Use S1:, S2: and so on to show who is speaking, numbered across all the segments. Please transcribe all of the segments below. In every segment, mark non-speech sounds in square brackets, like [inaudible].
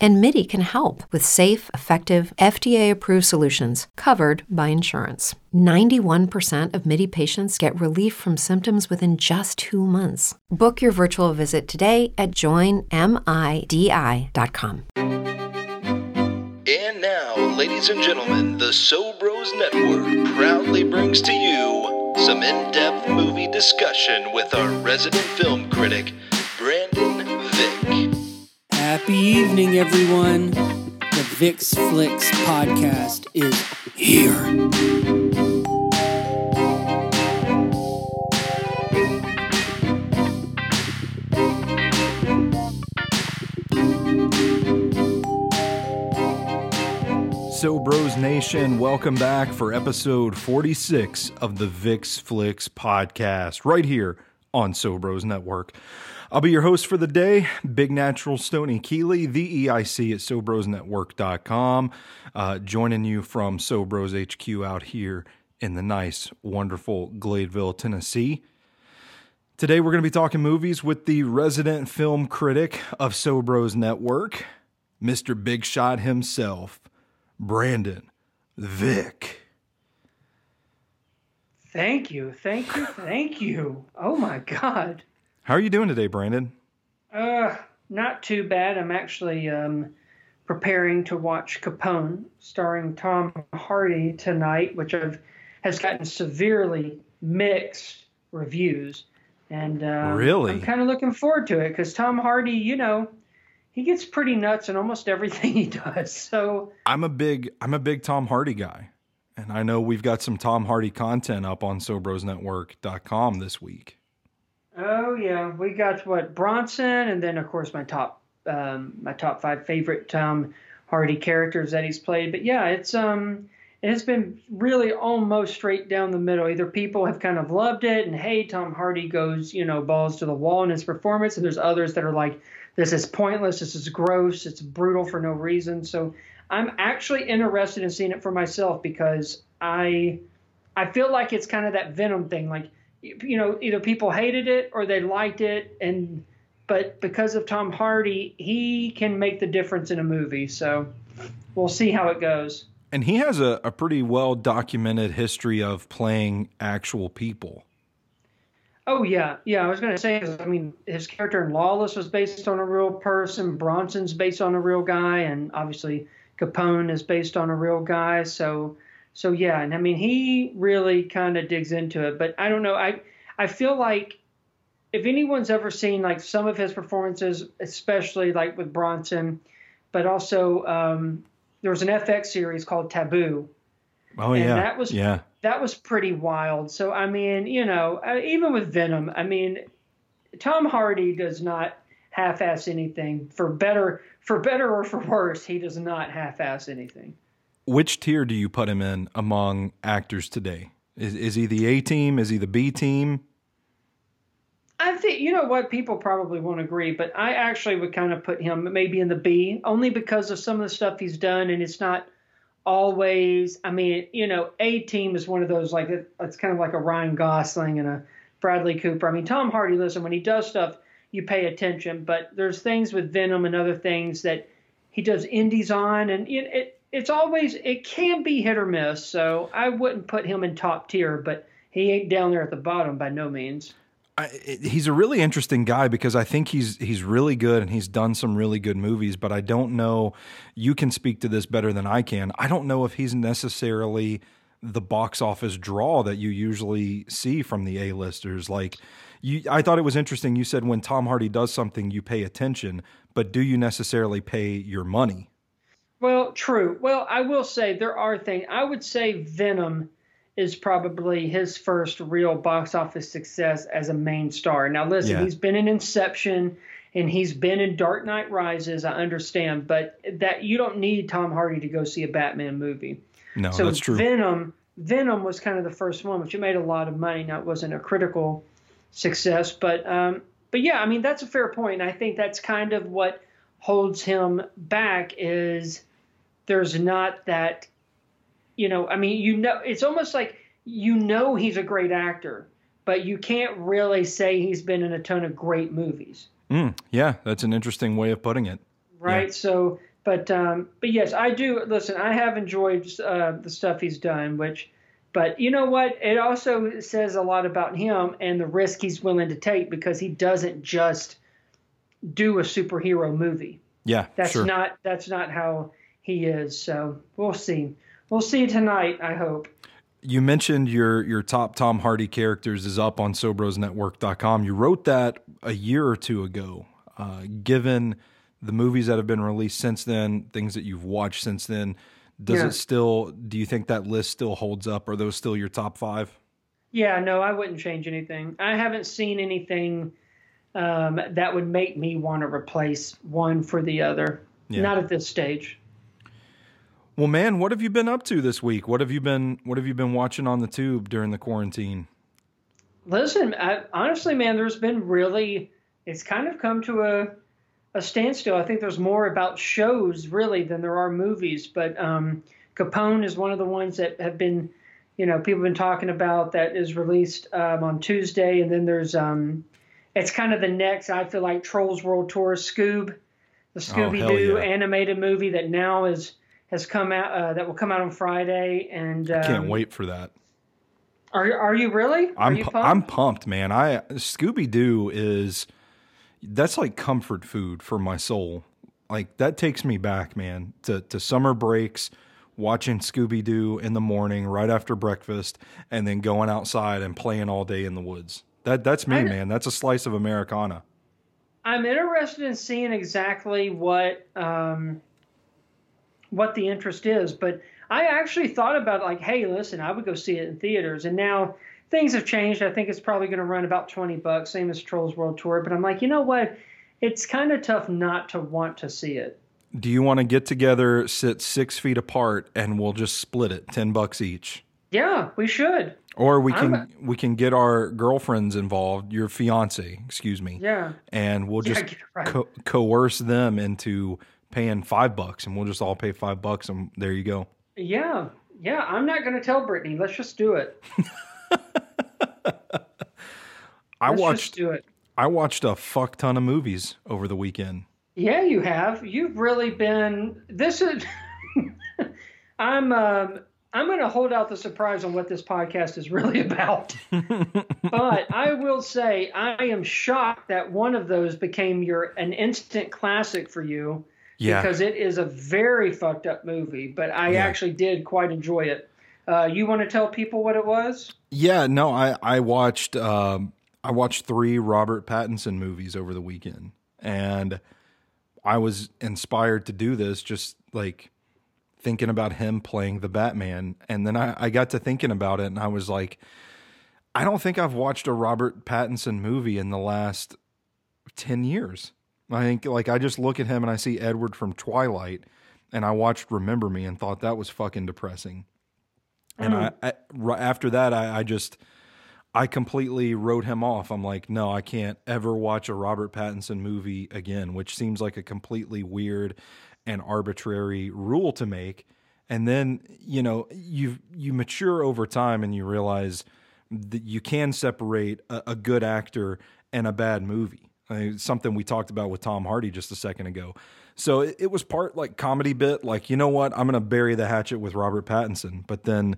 S1: And MIDI can help with safe, effective, FDA approved solutions covered by insurance. 91% of MIDI patients get relief from symptoms within just two months. Book your virtual visit today at joinmidi.com.
S2: And now, ladies and gentlemen, the Sobros Network proudly brings to you some in depth movie discussion with our resident film critic, Brandon Vick.
S3: Happy evening, everyone. The Vix Flicks podcast is here.
S4: So, Bros Nation, welcome back for episode 46 of the Vix Flicks podcast, right here on So Bros Network. I'll be your host for the day, Big Natural Stoney Keeley, the EIC at SoBrosNetwork.com, uh, joining you from Sobros HQ out here in the nice, wonderful Gladeville, Tennessee. Today, we're going to be talking movies with the resident film critic of Sobros Network, Mr. Big Shot himself. Brandon Vick.
S3: Thank you, thank you, thank you. Oh my God.
S4: How are you doing today, Brandon?
S3: Uh, not too bad. I'm actually um, preparing to watch Capone, starring Tom Hardy tonight, which I've has gotten severely mixed reviews, and um,
S4: Really?
S3: I'm kind of looking forward to it because Tom Hardy, you know, he gets pretty nuts in almost [laughs] everything he does. So
S4: I'm a big I'm a big Tom Hardy guy. And I know we've got some Tom Hardy content up on SoBrosNetwork.com this week.
S3: Oh yeah, we got what Bronson, and then of course my top um, my top five favorite Tom Hardy characters that he's played. But yeah, it's um it has been really almost straight down the middle. Either people have kind of loved it and hey, Tom Hardy goes you know balls to the wall in his performance, and there's others that are like this is pointless, this is gross, it's brutal for no reason. So I'm actually interested in seeing it for myself because I I feel like it's kind of that Venom thing, like you know, either people hated it or they liked it, and but because of Tom Hardy, he can make the difference in a movie. So we'll see how it goes.
S4: And he has a, a pretty well documented history of playing actual people.
S3: Oh yeah, yeah. I was gonna say, I mean, his character in Lawless was based on a real person. Bronson's based on a real guy, and obviously Capone is based on a real guy. So so yeah, and I mean he really kind of digs into it, but I don't know. I I feel like if anyone's ever seen like some of his performances, especially like with Bronson, but also um, there was an FX series called Taboo.
S4: Oh
S3: and
S4: yeah,
S3: that was
S4: yeah.
S3: that was pretty wild. So I mean, you know, uh, even with Venom, I mean, Tom Hardy does not half-ass anything for better for better or for worse. He does not half-ass anything.
S4: Which tier do you put him in among actors today? Is is he the A team? Is he the B team?
S3: I think you know what people probably won't agree, but I actually would kind of put him maybe in the B, only because of some of the stuff he's done, and it's not always. I mean, you know, A Team is one of those like it's kind of like a Ryan Gosling and a Bradley Cooper. I mean, Tom Hardy. Listen, when he does stuff, you pay attention, but there's things with Venom and other things that he does indies on, and it, it it's always it can be hit or miss. So I wouldn't put him in top tier, but he ain't down there at the bottom by no means.
S4: I, he's a really interesting guy because I think he's he's really good and he's done some really good movies, but I don't know. You can speak to this better than I can. I don't know if he's necessarily the box office draw that you usually see from the A-listers. Like you, I thought it was interesting. You said when Tom Hardy does something, you pay attention, but do you necessarily pay your money?
S3: Well, true. Well, I will say there are things. I would say Venom is probably his first real box office success as a main star. Now, listen,
S4: Yeah.
S3: he's been in Inception and he's been in Dark Knight Rises. I understand, but that you don't need Tom Hardy to go see a Batman movie.
S4: No,
S3: so
S4: that's true.
S3: Venom, Venom was kind of the first one, which it made a lot of money. Now it wasn't a critical success, but um, but yeah, I mean that's a fair point. I think that's kind of what holds him back is there's not that you know, I mean, you know, it's almost like you know he's a great actor, but you can't really say he's been in a ton of great movies.
S4: Mm, yeah, that's an interesting way of putting it.
S3: Right. Yeah. So, but um, but yes, I do. Listen, I have enjoyed uh, the stuff he's done, which. But you know what? It also says a lot about him and the risk he's willing to take because he doesn't just do a superhero movie.
S4: Yeah,
S3: that's
S4: sure.
S3: not that's not how he is. So we'll see. We'll see tonight. I hope.
S4: You mentioned your your top Tom Hardy characters is up on SoBrosNetwork.com. You wrote that a year or two ago. Uh, given the movies that have been released since then, things that you've watched since then, does yeah. it still? Do you think that list still holds up? Are those still your top five?
S3: Yeah, no, I wouldn't change anything. I haven't seen anything um, that would make me want to replace one for the other. Yeah. Not at this stage.
S4: Well, man, what have you been up to this week? What have you been What have you been watching on the tube during the quarantine?
S3: Listen, I, honestly, man, there's been really it's kind of come to a a standstill. I think there's more about shows really than there are movies. But um, Capone is one of the ones that have been, you know, people have been talking about that is released um, on Tuesday, and then there's um, it's kind of the next. I feel like Trolls World Tour, Scoob, the Scooby Doo oh, yeah. animated movie that now is has come out uh, that will come out on Friday, and um,
S4: I can't wait for that.
S3: Are are you really?
S4: I'm
S3: you
S4: pumped? I'm pumped, man. I Scooby Doo is that's like comfort food for my soul. Like that takes me back, man, to to summer breaks, watching Scooby Doo in the morning right after breakfast, and then going outside and playing all day in the woods. That that's me, man. That's a slice of Americana.
S3: I'm interested in seeing exactly what um, what the interest is. But I actually thought about like, hey, listen, I would go see it in theaters, and now things have changed. I think it's probably going to run about twenty bucks, same as Trolls World Tour. But I'm like, you know what? It's kind of tough not to want to see it.
S4: Do you want to get together, sit six feet apart, and we'll just split it, ten bucks each?
S3: Yeah, we should.
S4: Or we can a, we can get our girlfriends involved, your fiance, excuse me.
S3: Yeah.
S4: And we'll just yeah, right. co- coerce them into paying five bucks, and we'll just all pay five bucks, and there you go.
S3: Yeah, yeah. I'm not going to tell Brittany. Let's just do it. [laughs]
S4: I Let's watched. do it. I watched a fuck ton of movies over the weekend.
S3: Yeah, you have. You've really been. This is. [laughs] I'm. Um, I'm going to hold out the surprise on what this podcast is really [laughs] about. but I will say I am shocked that one of those became your an instant classic for you
S4: yeah.
S3: because it is a very fucked up movie, but I yeah. actually did quite enjoy it. Uh, you want to tell people what it was?
S4: Yeah, no, I I watched um, I watched three Robert Pattinson movies over the weekend, and I was inspired to do this just like thinking about him playing the Batman, and then I, I got to thinking about it, and I was like, I don't think I've watched a Robert Pattinson movie in the last ten years. I think like I just look at him and I see Edward from Twilight, and I watched Remember Me and thought that was fucking depressing. And mm. I, I, after that I, I just I completely wrote him off. I'm like, no, I can't ever watch a Robert Pattinson movie again, which seems like a completely weird and arbitrary rule to make. And then you know you you mature over time and you realize that you can separate a, a good actor and a bad movie something we talked about with Tom Hardy just a second ago. So it, it was part like comedy bit, like you know what, I'm going to bury the hatchet with Robert Pattinson. But then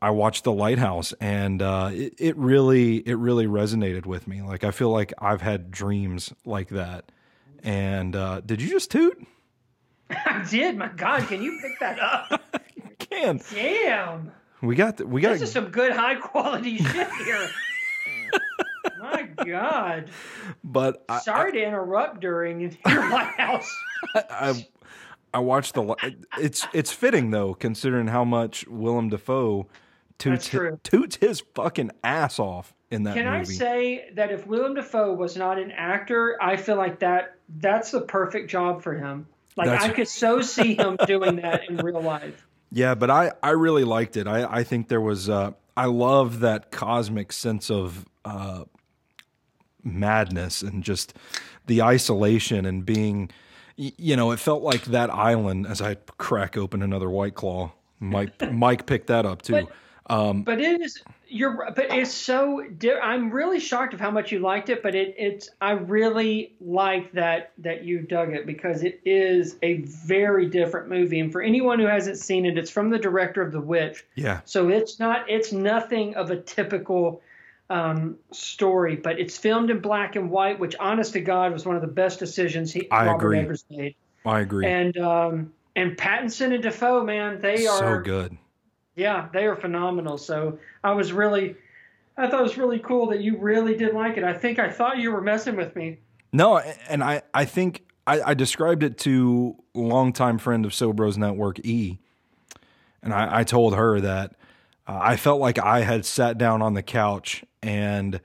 S4: I watched The Lighthouse, and uh, it, it really it really resonated with me. Like I feel like I've had dreams like that. And uh, did you just toot? [laughs]
S3: I did. My God, can you pick that up? [laughs]
S4: can.
S3: Damn.
S4: We got the, we got.
S3: This is some good high quality shit here. [laughs] My God.
S4: But I,
S3: sorry I, to interrupt during [laughs] your lighthouse.
S4: I, I, watched the. It's it's fitting though, considering how much Willem Dafoe toots his, toots his fucking ass off in that
S3: Can
S4: movie.
S3: I say that if Willem Dafoe was not an actor, I feel like that that's the perfect job for him. Like that's, I could so see him doing that in real life.
S4: Yeah, but I I really liked it. I I think there was uh I love that cosmic sense of uh madness and just the isolation and being you know, it felt like that island as I crack open another White Claw. Mike [laughs] Mike picked that up too.
S3: But, um, but it is you're but it's so I'm really shocked of how much you liked it, but it it's I really like that that you dug it because it is a very different movie. And for anyone who hasn't seen it, it's from the director of The Witch.
S4: Yeah.
S3: So it's not it's nothing of a typical um, story, but it's filmed in black and white, which, honest to God, was one of the best decisions he I Robert agree. Eggers made.
S4: I agree.
S3: And um, and Pattinson and Dafoe, man, they are
S4: so good.
S3: Yeah, they are phenomenal. So I was really, I thought it was really cool that you really did like it. I think I thought you were messing with me.
S4: No, and I I think I, I described it to longtime friend of Sobros Network E, and I, I told her that uh, I felt like I had sat down on the couch and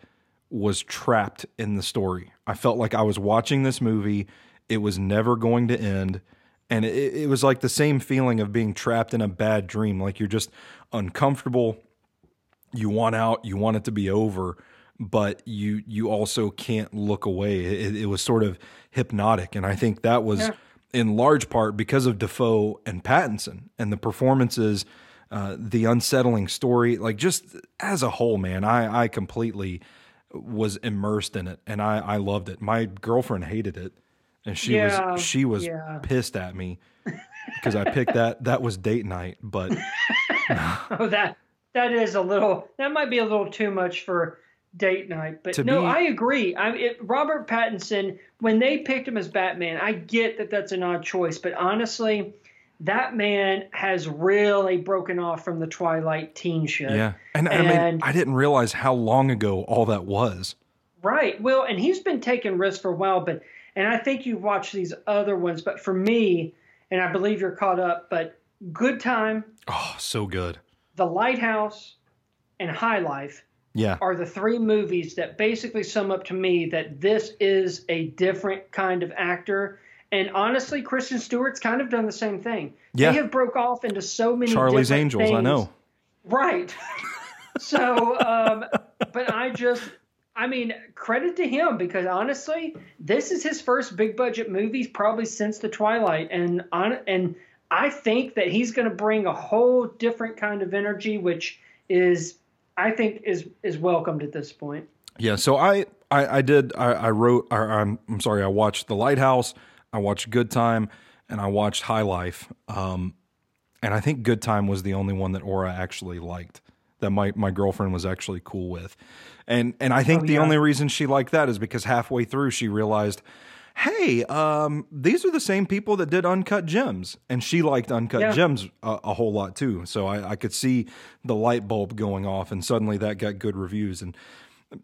S4: was trapped in the story. I felt like I was watching this movie. It was never going to end. And it, it, was like the same feeling of being trapped in a bad dream. Like you're just uncomfortable. You want out. You want it to be over, but you you also can't look away. It, it was sort of hypnotic, and I think that was yeah. in large part because of Dafoe and Pattinson and the performances uh, the unsettling story, like just as a whole, man, I I completely was immersed in it and I I loved it. My girlfriend hated it, and she yeah, was she was yeah. pissed at me [laughs] because I picked that that was date night, but [laughs]
S3: oh that that is a little that might be a little too much for date night. But no, be, I agree. I it, Robert Pattinson when they picked him as Batman, I get that that's an odd choice, but honestly that man has really broken off from the Twilight teen show.
S4: Yeah. And, and I mean, I didn't realize how long ago all that was.
S3: Right. Well, and he's been taking risks for a while, but, and I think you've watched these other ones, but for me, and I believe you're caught up, but Good Time.
S4: Oh, so good.
S3: The Lighthouse and High Life.
S4: Yeah.
S3: Are the three movies that basically sum up to me that this is a different kind of actor and honestly, Kristen Stewart's kind of done the same thing. Yeah. They have broke off into so many
S4: Charlie's Angels,
S3: things. I
S4: know.
S3: Right. [laughs] so, um, but I just, I mean, credit to him because honestly, this is his first big budget movie probably since the Twilight, and on and I think that he's going to bring a whole different kind of energy, which is, I think, is is welcomed at this point.
S4: Yeah. So I I, I did I, I wrote I, I'm I'm sorry I watched The Lighthouse. I watched Good Time and I watched High Life. Um, and I think Good Time was the only one that Aura actually liked, that my, my girlfriend was actually cool with. And and I think oh, the only reason she liked that is because halfway through she realized, hey, um, these are the same people that did Uncut Gems. And she liked Uncut yeah. Gems a, a, whole lot too. So I, I could see the light bulb going off, and suddenly that got good reviews. And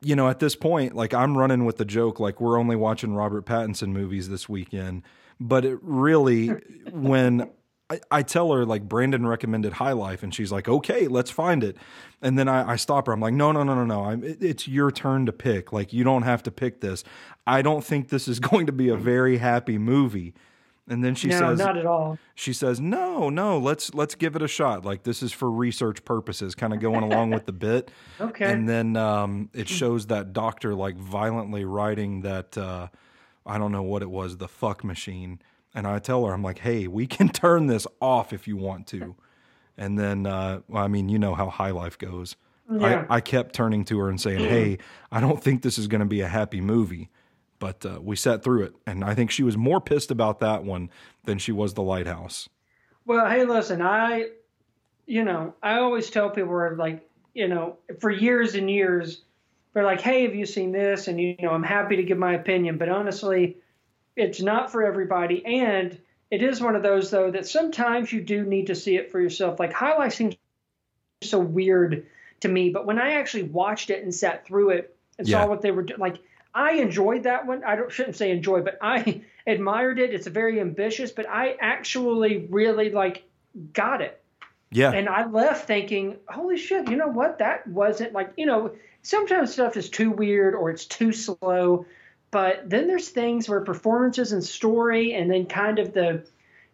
S4: you know, at this point, like I'm running with the joke, like we're only watching Robert Pattinson movies this weekend. But it really, [laughs] when I, I, tell her, like, Brandon recommended High Life, and she's like, okay, let's find it. And then I, I stop her. I'm like, no, no, no, no, no. I'm, it, it's your turn to pick. Like, you don't have to pick this. I don't think this is [laughs] going to be a very happy movie. And then she
S3: no,
S4: says,
S3: "Not at all."
S4: She says, "No, no, let's let's give it a shot. Like this is for research purposes, kind of going along with the bit." [laughs]
S3: Okay.
S4: And then um, it shows that doctor like violently writing that uh, I don't know what it was, the fuck machine. And I tell her, I'm like, "Hey, we can [laughs] turn this off if you want to." And then, uh, well, I mean, you know how high life goes. Yeah. I, I kept turning to her and saying, "Hey, I don't think this is going to be a happy movie." But uh, we sat through it, and I think she was more pissed about that one than she was the lighthouse.
S3: Well, hey, listen, I, you know, I always tell people like, you know, for years and years, they're like, hey, have you seen this? And you know, I'm happy to give my opinion, but honestly, it's not for everybody, and it is one of those though that sometimes you do need to see it for yourself. Like High Life seems so weird to me, but when I actually watched it and sat through it and yeah. saw what they were doing, like I enjoyed that one. I shouldn't say enjoy, but I [laughs] admired it. It's very ambitious, but I actually really like got it.
S4: Yeah.
S3: And I left thinking, holy shit, you know what? That wasn't like, you know, sometimes stuff is too weird or it's too slow. But then there's things where performances and story and then kind of the,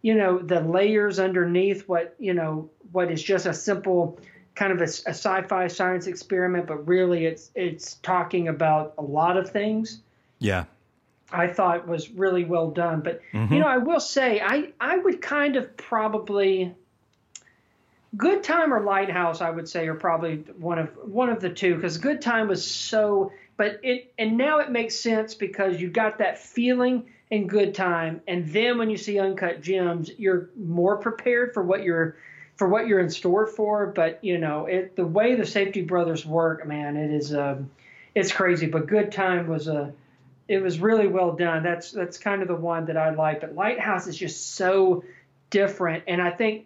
S3: you know, the layers underneath what, you know, what is just a simple kind of a, a, sci-fi science experiment, but really it's it's talking about a lot of things.
S4: Yeah.
S3: I thought was really well done. But
S4: Mm-hmm.
S3: you know, I will say I I would kind of probably Good Time or Lighthouse, I would say, are probably one of one of the two because Good Time was so, but it and now it makes sense because you got that feeling in Good Time, and then when you see Uncut Gems, you're more prepared for what you're for what you're in store for. But you know, it the way the Safdie Brothers work, man, it is um, it's crazy. But Good Time was a it was really well done. That's that's kind of the one that I like. But Lighthouse is just so different, and I think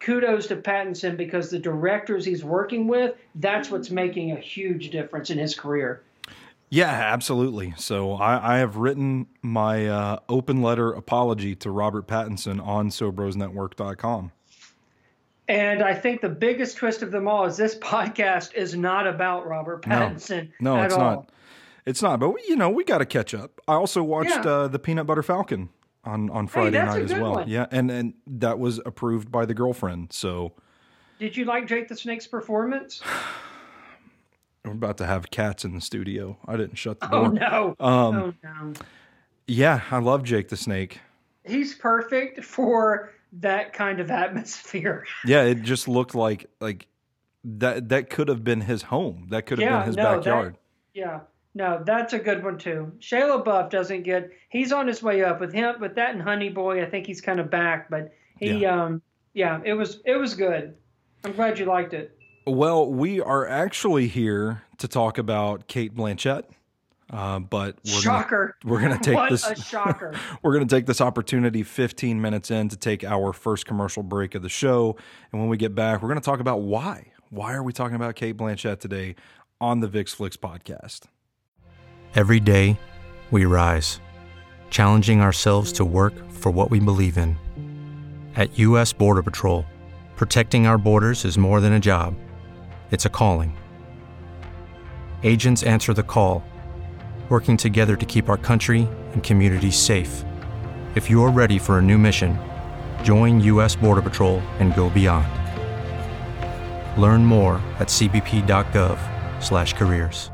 S3: kudos to Pattinson because the directors he's working with, that's what's making a huge difference in his career.
S4: Yeah, absolutely. So I, I have written my uh, open letter apology to Robert Pattinson on SoBrosNetwork.com.
S3: And I think the biggest twist of them all is this [laughs] podcast is not about Robert Pattinson.
S4: No,
S3: at
S4: it's
S3: all.
S4: not. It's not. But you know, we got to catch up. I also watched
S3: Yeah.
S4: uh, the Peanut Butter Falcon on on Friday
S3: that's
S4: night as well.
S3: one.
S4: Yeah, and and that was approved by the girlfriend. So
S3: Did you like Jake the Snake's performance? [sighs]
S4: we're about to have cats in the studio. I didn't shut the door.
S3: Oh
S4: door.
S3: no.
S4: Um,
S3: oh no.
S4: Yeah, I love Jake the Snake.
S3: He's perfect for that kind of atmosphere. [laughs]
S4: Yeah, it just looked like like that that could have been his home. That could have
S3: Yeah,
S4: been his
S3: no, that-
S4: backyard.
S3: Yeah. No, that's a good one too. Shia LaBeouf doesn't get he's on his way up with him with that and Honey Boy, I think he's kind of back, but he um yeah, it was it was good. I'm glad you liked it.
S4: Well, we are actually here to talk about Cate Blanchett, uh, but we're gonna,
S3: shocker. [laughs]
S4: we're gonna take
S3: what
S4: this-
S3: a shocker. [laughs]
S4: we're going to take this opportunity 15 minutes in to take our first commercial break of the show, and when we get back, we're going to talk about why. Why are we talking about Cate Blanchett today on the VIX Flicks podcast?
S5: Every day, we rise, challenging ourselves to work for what we believe in. At U.S. Border Patrol, protecting our borders is more than a job, it's a calling. Agents answer the call, working together to keep our country and communities safe. If you're ready for a new mission, join U.S. Border Patrol and go beyond. Learn more at cbp.gov/careers.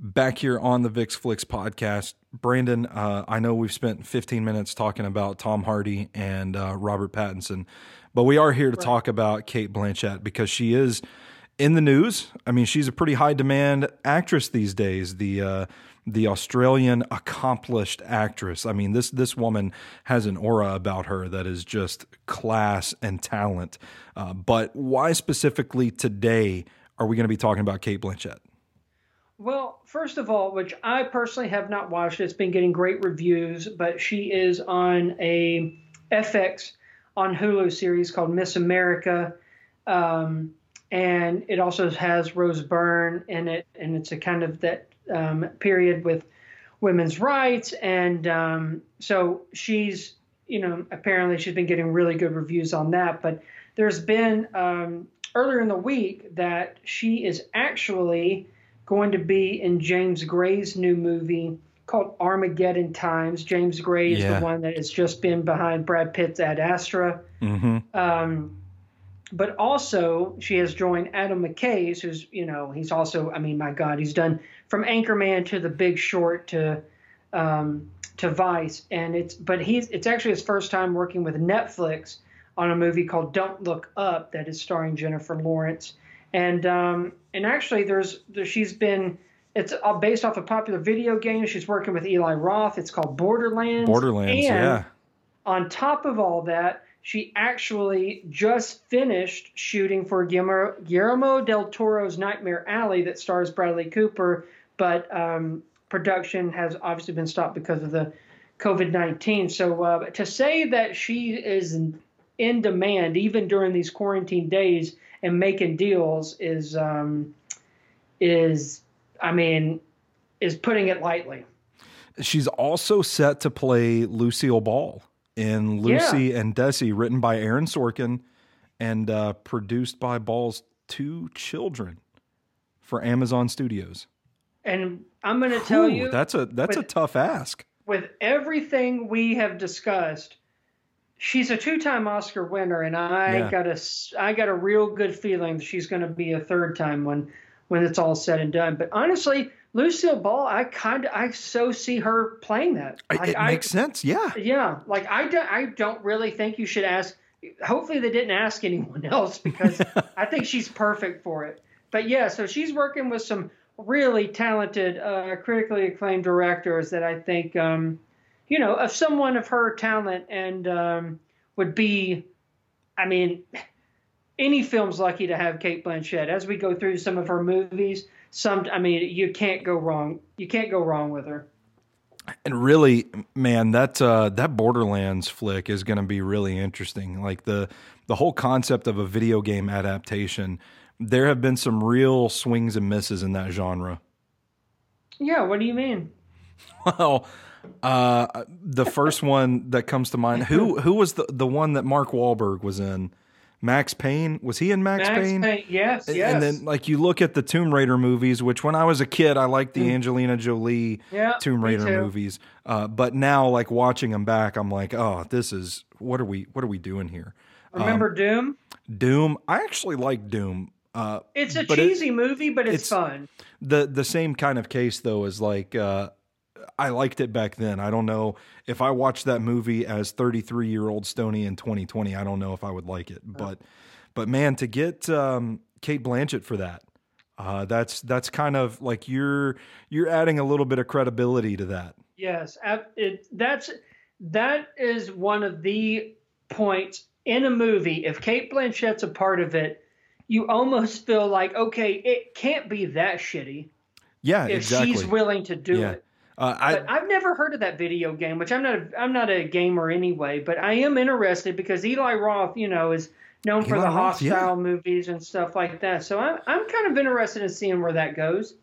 S4: Back here on the VIX Flicks podcast, Brandon, uh, I know we've spent 15 minutes talking about Tom Hardy and uh, Robert Pattinson, but we are here to talk about Cate Blanchett because she is in the news. I mean, she's a pretty high demand actress these days. The uh, the Australian accomplished actress. I mean, this this woman has an aura about her that is just class and talent. Uh, but why specifically today are we going to be talking about Cate Blanchett?
S3: Well, first of all, which I personally have not watched, it's been getting great reviews, but she is on a FX on Hulu series called Miss America. Um, and it also has Rose Byrne in it, and it's a kind of that um, period with women's rights. And um, so she's, you know, apparently she's been getting really good reviews on that. But there's been um, earlier in the week that she is actually going to be in James Gray's new movie called Armageddon Times. James Gray is
S4: Yeah.
S3: the one that has just been behind Brad Pitt's Ad Astra.
S4: Mm-hmm.
S3: But also, she has joined Adam McKay's, who's, you know, he's also, I mean, my God, he's done from Anchorman to The Big Short to um, to Vice, and it's, but he's, it's actually his first time working with Netflix on a movie called Don't Look Up that is starring Jennifer Lawrence, and um, and actually, there's, there, she's been. It's based off a popular video game. She's working with Eli Roth. It's called Borderlands.
S4: Borderlands,
S3: And
S4: yeah.
S3: on top of all that, she actually just finished shooting for Guillermo, del Toro's Nightmare Alley that stars Bradley Cooper, but um, production has obviously been stopped because of the COVID 19. So uh, to say that she is in, in demand even during these quarantine days and making deals is, um, is I mean, is putting it lightly.
S4: She's also set to play Lucille Ball in Lucy and Desi, written by Aaron Sorkin and uh, produced by Ball's two children for Amazon Studios.
S3: And I'm going to tell
S4: Ooh,
S3: you,
S4: that's a that's a tough ask.
S3: with everything we have discussed, she's a two-time Oscar winner, and I
S4: Yeah.
S3: got a I got a real good feeling that she's going to be a third time when when it's all said and done. But honestly, Lucille Ball, I kind of, I so see her playing that.
S4: Like, it I, makes sense. Yeah.
S3: Yeah. Like I don't, I don't really think you should ask. Hopefully they didn't ask anyone [laughs] else because [laughs] I think she's perfect for it. But yeah, so she's working with some really talented, uh, critically acclaimed directors that I think, um, you know, of someone of her talent and um, would be, I mean, any film's lucky to have Cate Blanchett. As we go through some of her movies, some, I mean, you can't go wrong. You can't go wrong with her.
S4: And really, man, that uh, that Borderlands flick is going to be really interesting. Like the the whole concept of a video game adaptation there have been some real swings and misses in that genre.
S3: Yeah, what do you mean?
S4: Well, uh, the first one that comes to mind who who was the the one that Mark Wahlberg was in? Max Payne was he in Max,
S3: Max
S4: Payne?
S3: Payne? Yes, yes.
S4: And then like you look at the Tomb Raider movies, which when I was a kid I liked the mm. Angelina Jolie
S3: yeah,
S4: Tomb Raider movies, uh, but now like watching them back, I'm like, oh, this is what are we what are we doing here?
S3: Remember um, Doom?
S4: Doom. I actually like Doom. Uh,
S3: it's a cheesy it, movie, but it's, it's, fun.
S4: The the same kind of case though is like uh, I liked it back then. I don't know if I watched that movie as 33 year old Stoney in 2020. I don't know if I would like it, but but man, to get um, Cate Blanchett for that, uh, that's that's kind of like you're you're adding a little bit of credibility to that.
S3: Yes, it, that's that is one of the points in a movie. If Cate Blanchett's a part of it, you almost feel like, okay, it can't be that shitty.
S4: Yeah,
S3: if
S4: exactly.
S3: she's willing to do yeah. it.
S4: Uh, I,
S3: I've never heard of that video game, which I'm not. A, I'm not a gamer anyway, but I am interested because Eli Roth, you know, is known Eli for the Roth, Hostel yeah. movies and stuff like that. So I'm I'm kind of interested in seeing where that goes.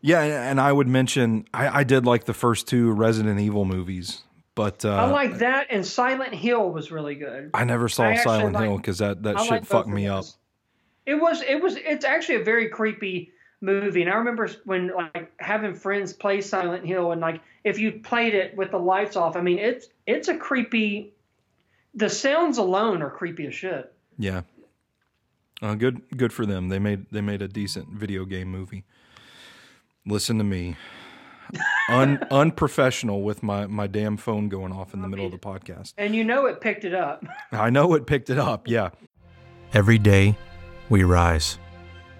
S4: Yeah, and I would mention I, I did like the first two Resident Evil movies, but uh,
S3: I like that, and Silent Hill was really good.
S4: I never saw I Silent Hill because that that I shit fucked me up.
S3: It was it was it's actually a very creepy movie, and I remember when like having friends play Silent Hill, and like if you played it with the lights off, I mean it's it's a creepy. The sounds alone are creepy as shit.
S4: Yeah. Uh, good good for them. They made they made a decent video game movie. Listen to me. Un, [laughs] unprofessional with my, my damn phone going off in the middle of the podcast.
S3: And you know it picked it up. [laughs]
S4: I know it picked it up, yeah.
S5: Every day we rise,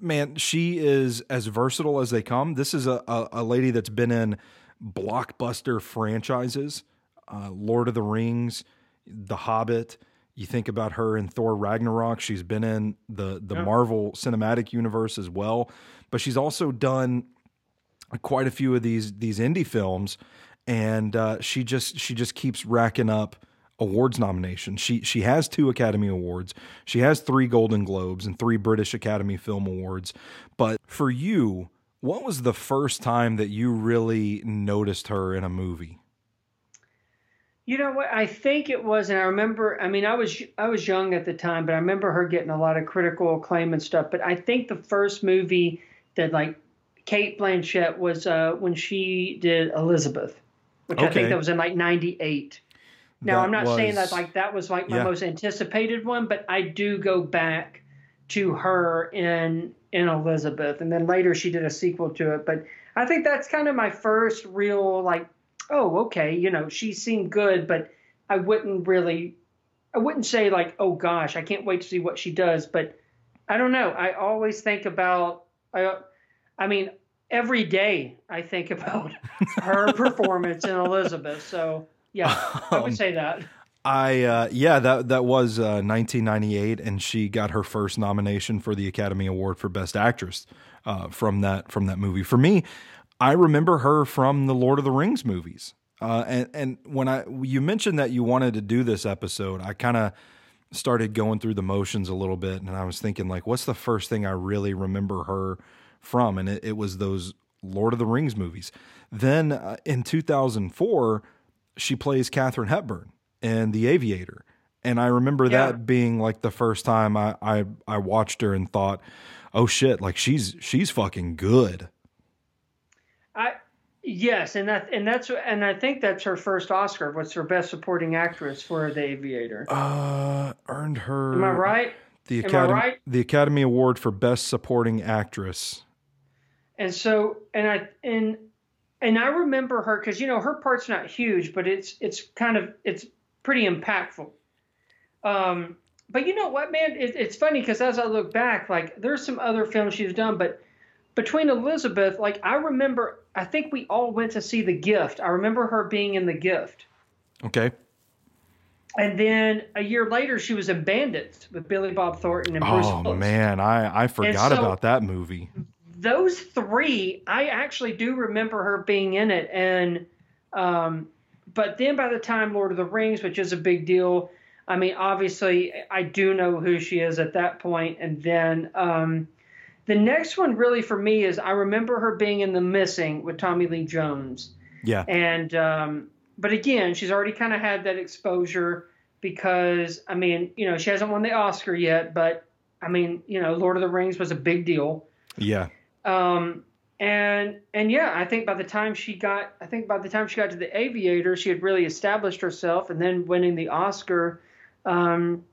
S4: man, she is as versatile as they come. This is a, a, a lady that's been in blockbuster franchises, uh, Lord of the Rings, The Hobbit. You think about her in Thor Ragnarok. She's been in the the yeah. Marvel Cinematic Universe as well, but she's also done quite a few of these these indie films, and uh, she just she just keeps racking up awards nominations. She she has two Academy Awards. She has three Golden Globes and three British Academy Film Awards. But for you, what was the first time that you really noticed her in a movie?
S3: You know what? I think it was, and I remember. I mean, I was I was young at the time, but I remember her getting a lot of critical acclaim and stuff. But I think the first movie that like Cate Blanchett was uh, when she did Elizabeth, which okay. I think that was in like '98. Now, I'm not was, saying that like that was like my yeah. most anticipated one, but I do go back to her in in Elizabeth, and then later she did a sequel to it. But I think that's kind of my first real like, oh, okay, you know, she seemed good, but I wouldn't really, I wouldn't say like, oh gosh, I can't wait to see what she does. But I don't know. I always think about, I, I mean, every day I think [laughs] about her performance in Elizabeth. So yeah, I would um, say that.
S4: I uh, yeah that that was uh, 1998, and she got her first nomination for the Academy Award for Best Actress uh, from that from that movie. For me, I remember her from the Lord of the Rings movies. Uh, and and when I you mentioned that you wanted to do this episode, I kind of started going through the motions a little bit, and I was thinking like, what's the first thing I really remember her from? And it, it was those Lord of the Rings movies. Then uh, in 2004, she plays Katharine Hepburn in The Aviator. And I remember
S3: Yeah.
S4: that being like the first time I, I I watched her and thought, "Oh shit, like she's she's fucking good."
S3: I yes, and that and that's and I think that's her first Oscar. What's her best supporting actress for The Aviator?
S4: Uh earned her
S3: Am I right?
S4: The Academy
S3: right?
S4: the Academy Award for Best Supporting Actress.
S3: And so and I and and I remember her because you know her part's not huge, but it's it's kind of it's pretty impactful. Um, but you know what, man? It, it's funny because as I look back, like there's some other films she's done, but between Elizabeth, like I remember, I think we all went to see The Gift. I remember her being in The Gift.
S4: Okay.
S3: And then a year later, she was in Bandits with Billy Bob Thornton and Bruce
S4: Oh
S3: Willis.
S4: man, I I forgot
S3: so-
S4: about that movie.
S3: Those three, I actually do remember her being in it. And, um, but then by the time Lord of the Rings, which is a big deal, I mean, obviously, I do know who she is at that point. And then um, the next one, really, for me, is I remember her being in The Missing with Tommy Lee Jones.
S4: Yeah.
S3: And um, but again, she's already kind of had that exposure because I mean, you know, she hasn't won the Oscar yet, but I mean, you know, Lord of the Rings was a big deal.
S4: Yeah.
S3: Um, and and yeah, I think by the time she got, I think by the time she got to the Aviator, she had really established herself, and then winning the Oscar, um,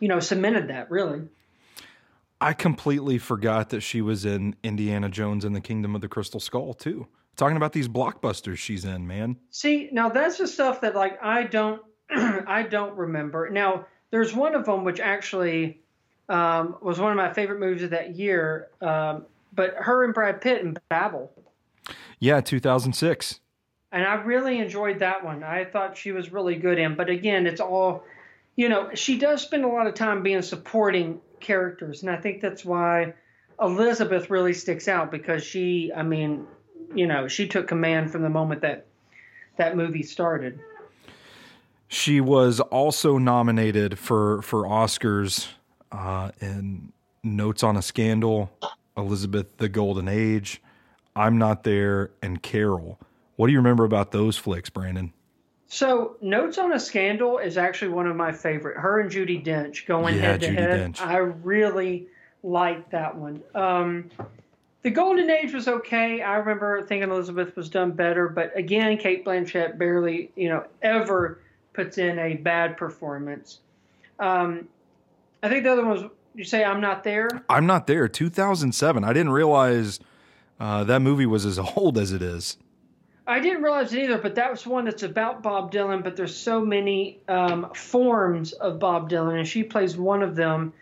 S3: you know, cemented that really.
S4: I completely forgot that she was in Indiana Jones and the Kingdom of the Crystal Skull too. Talking about these blockbusters she's in, man.
S3: See, now that's the stuff that like I don't [clears throat] I don't remember. Now there's one of them which actually um, was one of my favorite movies of that year. Um, but her and Brad Pitt in Babel,
S4: Yeah, 2006.
S3: and I really enjoyed that one. I thought she was really good in. But again, it's all, you know, she does spend a lot of time being supporting characters, and I think that's why Elizabeth really sticks out because she, I mean, you know, she took command from the moment that that movie started.
S4: She was also nominated for for Oscars uh, in Notes on a Scandal, Elizabeth the Golden Age, I'm Not There, and Carol. What do you remember about those flicks, Brandon?
S3: So, Notes on a Scandal is actually one of my favorite. Her and Judi Dench going
S4: Yeah,
S3: head to
S4: Judi
S3: head.
S4: Dench.
S3: I really like that one. Um, the Golden Age was okay. I remember thinking Elizabeth was done better, but again, Cate Blanchett barely, you know, ever puts in a bad performance. Um, I think the other one was you say I'm not there.
S4: I'm Not There, 2007. I didn't realize uh, that movie was as [laughs] old as it is.
S3: I didn't realize it either, but that was one that's about Bob Dylan. But there's so many um, forms of Bob Dylan, and she plays one of them.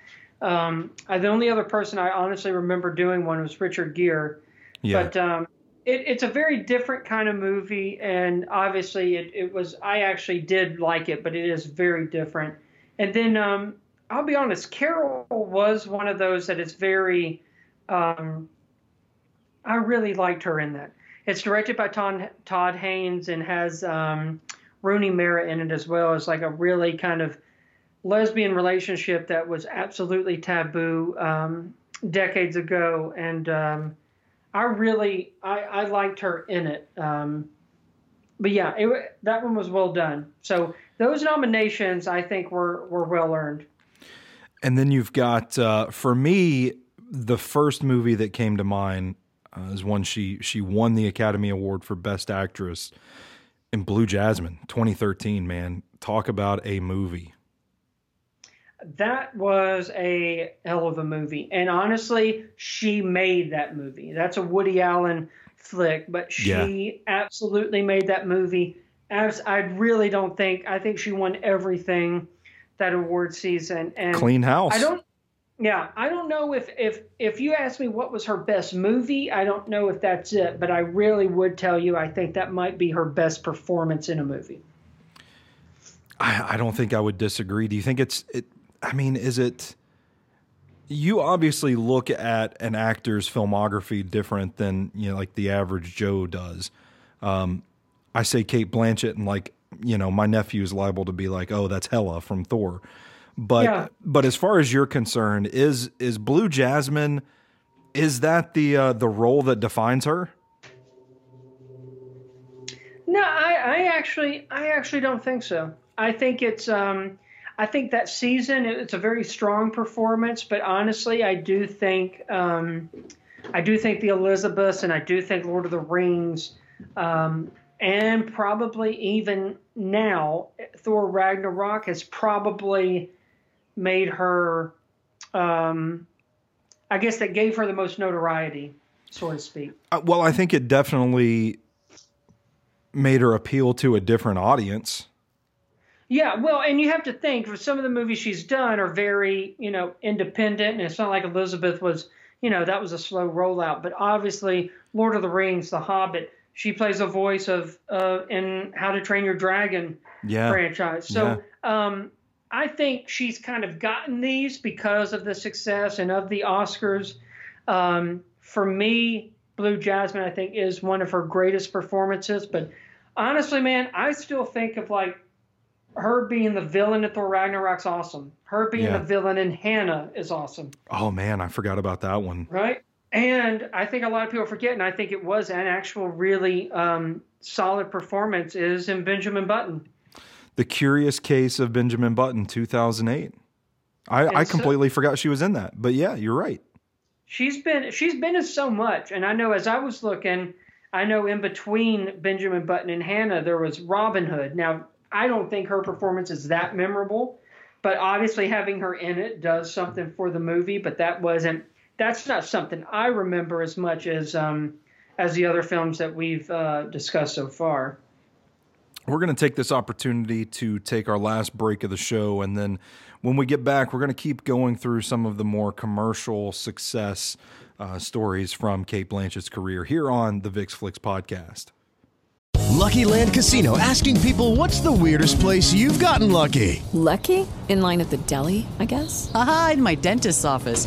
S3: Um, I, the only other person I honestly remember doing one was Richard Gere.
S4: Yeah.
S3: But um, it, it's a very different kind of movie, and obviously it, it was. I actually did like it, but it is very different. And then um, I'll be honest, Carol was one of those that is very. Um, I really liked her in that. It's directed by Todd, Todd Haynes and has um, Rooney Mara in it as well. It's like a really kind of lesbian relationship that was absolutely taboo um, decades ago, and um, I really I, I liked her in it. Um, but yeah, it, that one was well done. So those nominations I think were were well earned.
S4: And then you've got uh, for me the first movie that came to mind uh, is one she she won the Academy Award for Best Actress in Blue Jasmine, 2013. Man, talk about a movie.
S3: That was a hell of a movie, and honestly, she made that movie. That's a Woody Allen flick, but she absolutely made that movie. As I really don't think I think she won everything that award season, and
S4: Clean House.
S3: I don't. Yeah, I don't know if if if you ask me what was her best movie, I don't know if that's it, but I really would tell you I think that might be her best performance in a movie.
S4: I, I don't think I would disagree. Do you think it's it? I mean, is it? You obviously look at an actor's filmography different than you know, like the average Joe does. Um, I say Cate Blanchett, and like you know, my nephew is liable to be like, "Oh, that's Hela from Thor." But
S3: Yeah.
S4: but as far as you're concerned, is is Blue Jasmine Is that the uh, the role that defines her?
S3: No, I, I actually I actually don't think so. I think it's um, I think that season it's a very strong performance, but honestly, I do think um, I do think the Elizabeths and I do think Lord of the Rings, um, and probably even now Thor Ragnarok has probably made her. Um, I guess that gave her the most notoriety, so to speak.
S4: Uh, well, I think it definitely made her appeal to a different audience.
S3: Yeah, well, and you have to think for some of the movies she's done are very, you know, independent, and it's not like Elizabeth was, you know, that was a slow rollout. But obviously, Lord of the Rings, The Hobbit, she plays a voice of uh, in How to Train Your Dragon
S4: yeah.
S3: franchise. So yeah. um, I think she's kind of gotten these because of the success and of the Oscars. Um, for me, Blue Jasmine, I think, is one of her greatest performances. But honestly, man, I still think of like her being the villain in Thor Ragnarok's awesome. Her being yeah. the villain in Hanna is awesome.
S4: Oh man, I forgot about that one.
S3: Right, and I think a lot of people forget, and I think it was an actual really um, solid performance. Is in Benjamin Button.
S4: The Curious Case of Benjamin Button, two thousand eight. I, I completely so, forgot she was in that, but yeah, you're right.
S3: She's been she's been in so much, and I know as I was looking, I know in between Benjamin Button and Hanna there was Robin Hood. Now I don't think her performance is that memorable, but obviously having her in it does something for the movie. But that wasn't that's not something I remember as much as um, as the other films that we've uh, discussed so far.
S4: We're going to take this opportunity to take our last break of the show, and then when we get back, we're going to keep going through some of the more commercial success uh, stories from Cate Blanchett's career here on the VIX Flicks podcast.
S6: Lucky Land Casino asking people what's the weirdest place you've gotten lucky?
S7: Lucky? In line at the deli, I guess?
S8: Aha, in my dentist's office.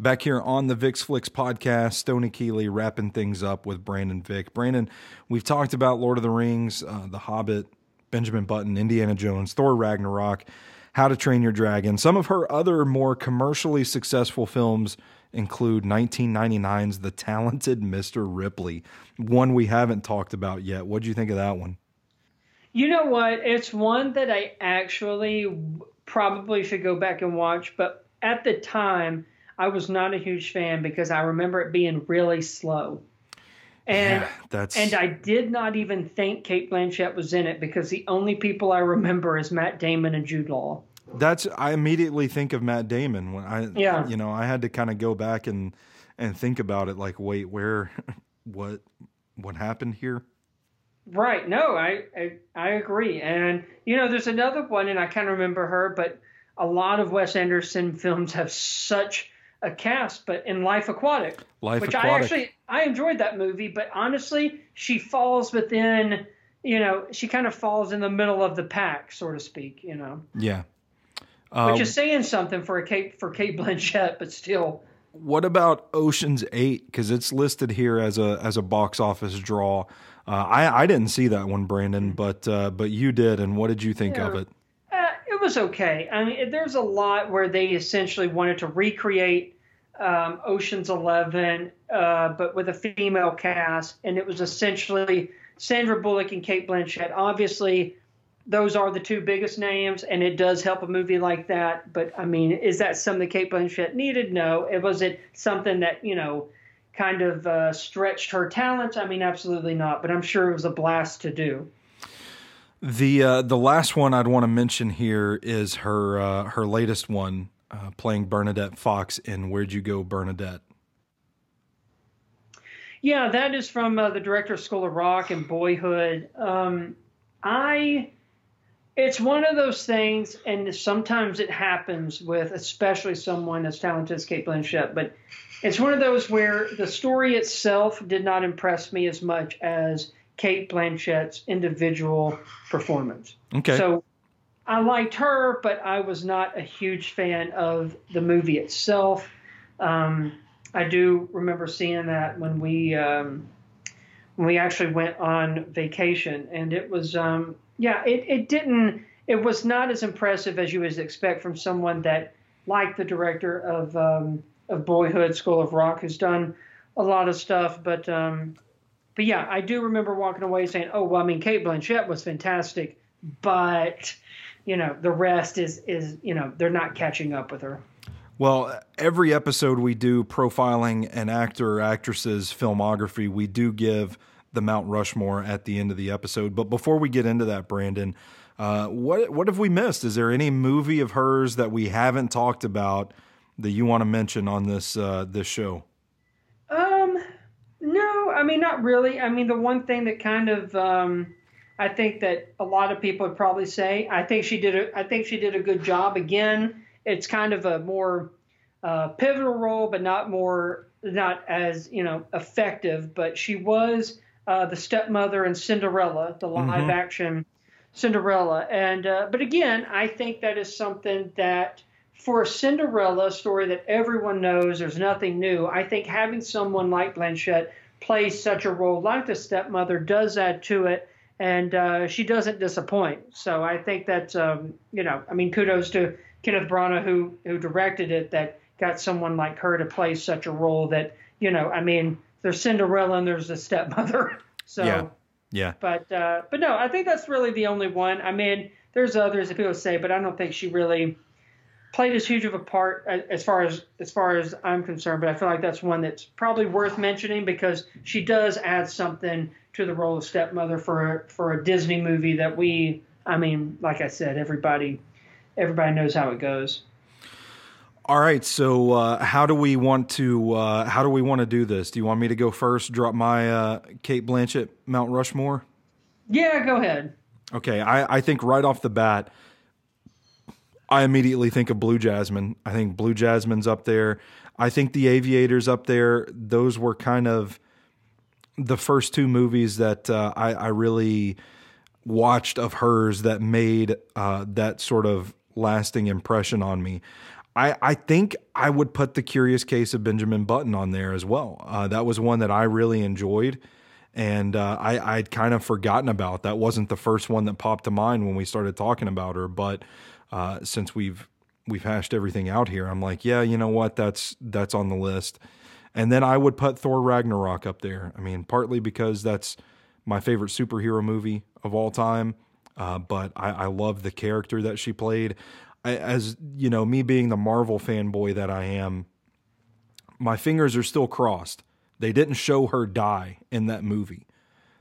S4: Back here on the VIX Flicks podcast, Stoney Keeley wrapping things up with Brandon Vick. Brandon, we've talked about Lord of the Rings, uh, The Hobbit, Benjamin Button, Indiana Jones, Thor Ragnarok, How to Train Your Dragon. Some of her other more commercially successful films include 1999's The Talented Mr. Ripley, one we haven't talked about yet. What do you think of that one?
S3: You know what? It's one that I actually probably should go back and watch, but at the time, I was not a huge fan because I remember it being really slow. And yeah, that's and I did not even think Cate Blanchett was in it because the only people I remember is Matt Damon and Jude Law.
S4: That's I immediately think of Matt Damon when I
S3: yeah.
S4: you know, I had to kind of go back and and think about it like wait, where [laughs] what what happened here?
S3: Right. No, I, I I agree. And you know, there's another one and I can't remember her, but a lot of Wes Anderson films have such a cast, but in Life Aquatic,
S4: Life
S3: which
S4: Aquatic.
S3: I actually I enjoyed that movie, but honestly, she falls within, you know, she kind of falls in the middle of the pack, so to speak, you know.
S4: Yeah.
S3: Um, which is saying something for a Cate for Cate Blanchett, but still.
S4: What about Ocean's Eight? Because it's listed here as a as a box office draw. Uh, I I didn't see that one, Brandon, but uh, but you did. And what did you think
S3: yeah.
S4: of it?
S3: Was okay. I mean, there's a lot where they essentially wanted to recreate um, Ocean's Eleven, uh, but with a female cast, and it was essentially Sandra Bullock and Cate Blanchett. Obviously, those are the two biggest names, and it does help a movie like that. But I mean, is that something Cate Blanchett needed? No. It was it something that you know kind of uh, stretched her talents? I mean, absolutely not. But I'm sure it was a blast to do.
S4: The uh, the last one I'd want to mention here is her uh, her latest one, uh, playing Bernadette Fox in Where'd You Go, Bernadette?
S3: Yeah, that is from uh, the director of School of Rock and Boyhood. Um, I, it's one of those things, and sometimes it happens with especially someone as talented as Cate Blanchett, but it's one of those where the story itself did not impress me as much as Cate Blanchett's individual performance.
S4: Okay.
S3: So I liked her, but I was not a huge fan of the movie itself. Um, I do remember seeing that when we um, when we actually went on vacation, and it was um, yeah, it, it didn't it was not as impressive as you would expect from someone that like the director of um, of Boyhood, School of Rock, who's done a lot of stuff, but um, but yeah, I do remember walking away saying, "Oh, well, I mean, Cate Blanchett was fantastic, but you know, the rest is is you know, they're not catching up with her."
S4: Well, every episode we do profiling an actor or actress's filmography, we do give the Mount Rushmore at the end of the episode. But before we get into that, Brandon, uh, what what have we missed? Is there any movie of hers that we haven't talked about that you want to mention on this uh, this show?
S3: I mean not really. I mean the one thing that kind of um, I think that a lot of people would probably say I think she did a I think she did a good job. Again, it's kind of a more uh, pivotal role, but not more not as you know effective. But she was uh, the stepmother in Cinderella, the live
S4: Mhm.
S3: action Cinderella, and uh, but again, I think that is something that for a Cinderella story that everyone knows, there's nothing new. I think having someone like Blanchett play such a role like the stepmother does add to it, and uh, she doesn't disappoint. So I think that um, you know, I mean, kudos to Kenneth Branagh who who directed it that got someone like her to play such a role that you know, I mean, there's Cinderella and there's the stepmother. [laughs] So
S4: yeah, yeah.
S3: but uh, but no, I think that's really the only one. I mean, there's others that people say, but I don't think she really played as huge of a part as far as as far as I'm concerned. But I feel like that's one that's probably worth mentioning because she does add something to the role of stepmother for a, for a Disney movie that we. I mean, like I said, everybody everybody knows how it goes.
S4: All right, so uh, how do we want to uh, how do we want to do this? Do you want me to go first? Drop my uh, Cate Blanchett Mount Rushmore.
S3: Yeah, go ahead.
S4: Okay, I, I think right off the bat, I immediately think of Blue Jasmine. I think Blue Jasmine's up there. I think The Aviator's up there. Those were kind of the first two movies that uh, I, I really watched of hers that made uh, that sort of lasting impression on me. I, I think I would put The Curious Case of Benjamin Button on there as well. Uh, that was one that I really enjoyed and uh, I, I'd kind of forgotten about. That wasn't the first one that popped to mind when we started talking about her, but uh, since we've we've hashed everything out here, I'm like, yeah, you know what? That's that's on the list. And then I would put Thor Ragnarok up there. I mean, partly because that's my favorite superhero movie of all time, uh, but I, I love the character that she played. I, as you know, me being the Marvel fanboy that I am, my fingers are still crossed. They didn't show her die in that movie.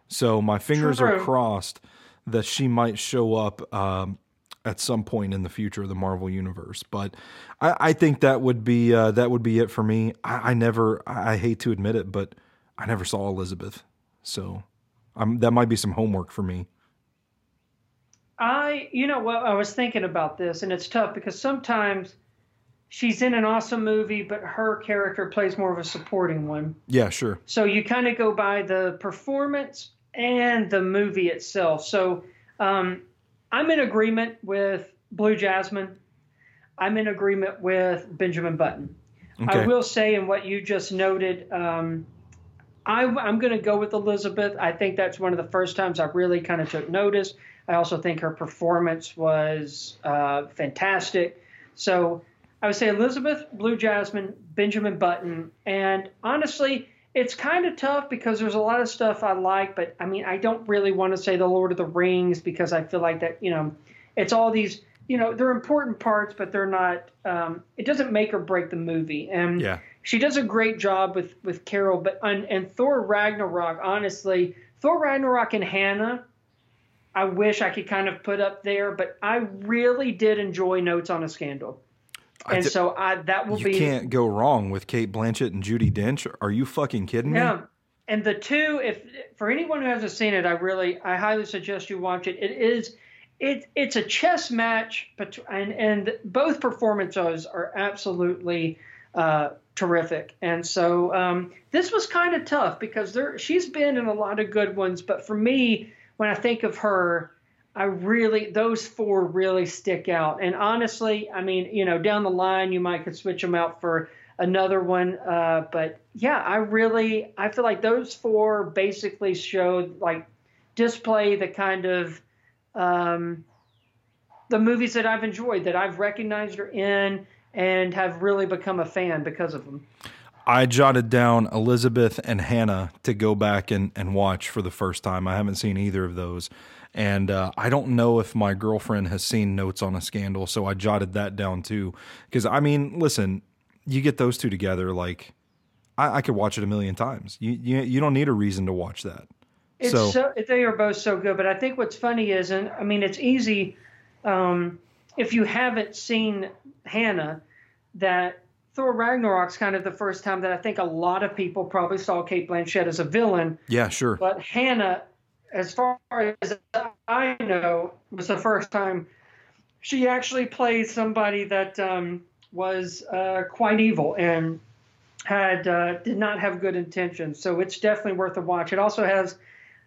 S4: So my fingers are crossed that she might show up um, at some point in the future of the Marvel universe. But I, I think that would be uh, that would be it for me. I, I never, I hate to admit it, but I never saw Elizabeth, so um, that might be some homework for me.
S3: I, you know, well, I was thinking about this, and it's tough because sometimes she's in an awesome movie, but her character plays more of a supporting one.
S4: Yeah, sure.
S3: So you kind of go by the performance and the movie itself. So um, I'm in agreement with Blue Jasmine. I'm in agreement with Benjamin Button.
S4: Okay.
S3: I will say, in what you just noted, um, I, I'm going to go with Elizabeth. I think that's one of the first times I really kind of took notice. I also think her performance was uh, fantastic. So I would say Elizabeth, Blue Jasmine, Benjamin Button, and honestly, it's kind of tough because there's a lot of stuff I like, but I mean, I don't really want to say the Lord of the Rings because I feel like that, you know, it's all these, you know, they're important parts, but they're not. Um, it doesn't make or break the movie, and
S4: Yeah.
S3: she does a great job with with Carol. But on, and Thor Ragnarok, honestly, Thor Ragnarok and Hanna, I wish I could kind of put up there, but I really did enjoy Notes on a Scandal, and
S4: di-
S3: so I that will
S4: you
S3: be You
S4: can't go wrong with Cate Blanchett and Judi Dench. Are you fucking kidding me?
S3: Yeah. And the two, if for anyone who hasn't seen it, I really, I highly suggest you watch it. It is, it, it's a chess match, but and and both performances are absolutely uh, terrific. And so um, this was kind of tough because there, she's been in a lot of good ones, but for me, when I think of her, I really those four really stick out. And honestly, I mean, you know, down the line you might could switch them out for another one. Uh, but yeah, I really I feel like those four basically showed like display the kind of um, the movies that I've enjoyed that I've recognized are in and have really become a fan because of them.
S4: I jotted down Elizabeth and Hanna to go back and, and watch for the first time. I haven't seen either of those. And uh, I don't know if my girlfriend has seen Notes on a Scandal, so I jotted that down too. Because, I mean, listen, you get those two together, like, I, I could watch it a million times. You, you, you don't need a reason to watch that.
S3: It's
S4: so,
S3: so, they are both so good. But I think what's funny is, and I mean, it's easy um, if you haven't seen Hanna, that Thor Ragnarok's kind of the first time that I think a lot of people probably saw Cate Blanchett as a villain.
S4: Yeah, sure.
S3: But Hanna, as far as I know, was the first time she actually played somebody that um, was uh, quite evil and had uh, did not have good intentions. So it's definitely worth a watch. It also has.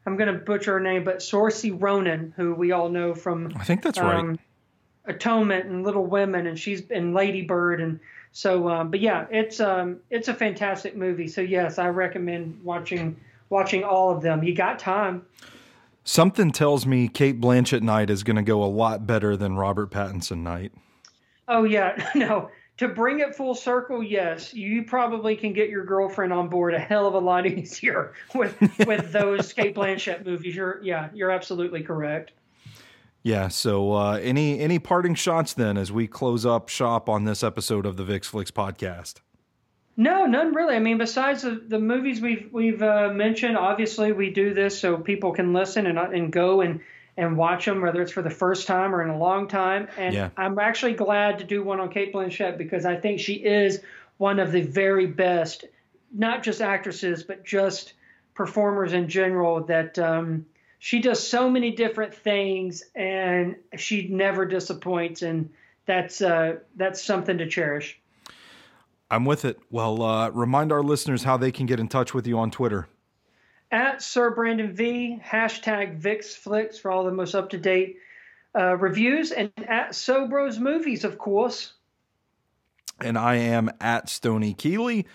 S3: I'm going to butcher her name, but Saoirse Ronan, who we all know from
S4: I think that's um, right.
S3: Atonement and Little Women, and she's in Lady Bird, and so. Um, but yeah, it's um, it's a fantastic movie. So yes, I recommend watching watching all of them. You got time.
S4: Something tells me Cate Blanchett night is going to go a lot better than Robert Pattinson night.
S3: Oh yeah, [laughs] no. To bring it full circle, yes, you probably can get your girlfriend on board a hell of a lot [laughs] easier with with those Cate Blanchett movies. You're yeah, you're absolutely correct.
S4: Yeah. So, uh, any any parting shots then as we close up shop on this episode of the VIX Flicks podcast?
S3: No, none really. I mean, besides the, the movies we've we've uh, mentioned, obviously we do this so people can listen and and go and and watch them, whether it's for the first time or in a long time. And
S4: yeah.
S3: I'm actually glad to do one on Cate Blanchett because I think she is one of the very best, not just actresses, but just performers in general that. Um, she does so many different things and she never disappoints and that's uh, that's something to cherish
S4: i'm with it. Well uh, remind our listeners how they can get in touch with you on twitter.
S3: At sir brandon v hashtag vixflix for all the most up-to-date uh, reviews and at sobros movies of course.
S4: And i am at stoney keeley.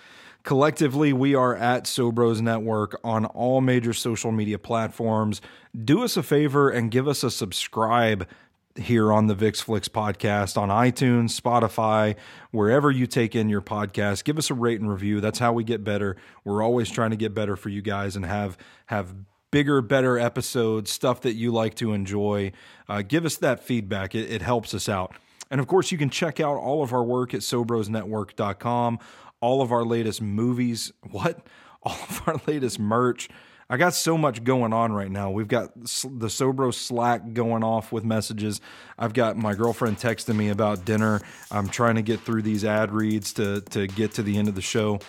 S4: Collectively, we are at Sobros Network on all major social media platforms. Do us a favor and give us a subscribe here on the VIX Flicks podcast on iTunes, Spotify, wherever you take in your podcast. Give us a rate and review. That's how we get better. We're always trying to get better for you guys and have have bigger, better episodes, stuff that you like to enjoy. Uh, give us that feedback. It, it helps us out. And of course, you can check out all of our work at SobrosNetwork.com all of our latest movies. [laughs] What? All of our latest merch. I got so much going on right now. We've got the Sobro Slack going off with messages. I've got my girlfriend texting me about dinner. I'm trying to get through these ad reads to, to get to the end of the show.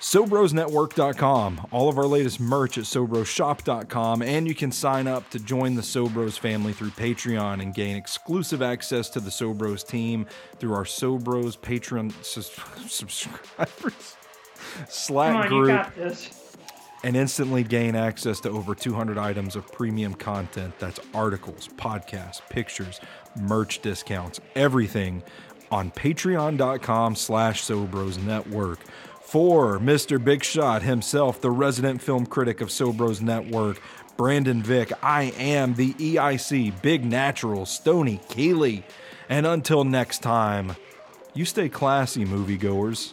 S4: SobrosNetwork.com, all of our latest merch at SobrosShop.com, and you can sign up to join the Sobros family through Patreon and gain exclusive access to the Sobros team through our Sobros Patreon [laughs] subscribers Slack
S3: on,
S4: group. And instantly gain access to over 200 items of premium content. That's articles, podcasts, pictures, merch discounts, everything on patreon.com slash Sobros Network for Mr. Big Shot himself, the resident film critic of Sobros Network, Brandon Vick. I am the EIC Big Natural Stoney Keeley. And until next time, you stay classy, moviegoers.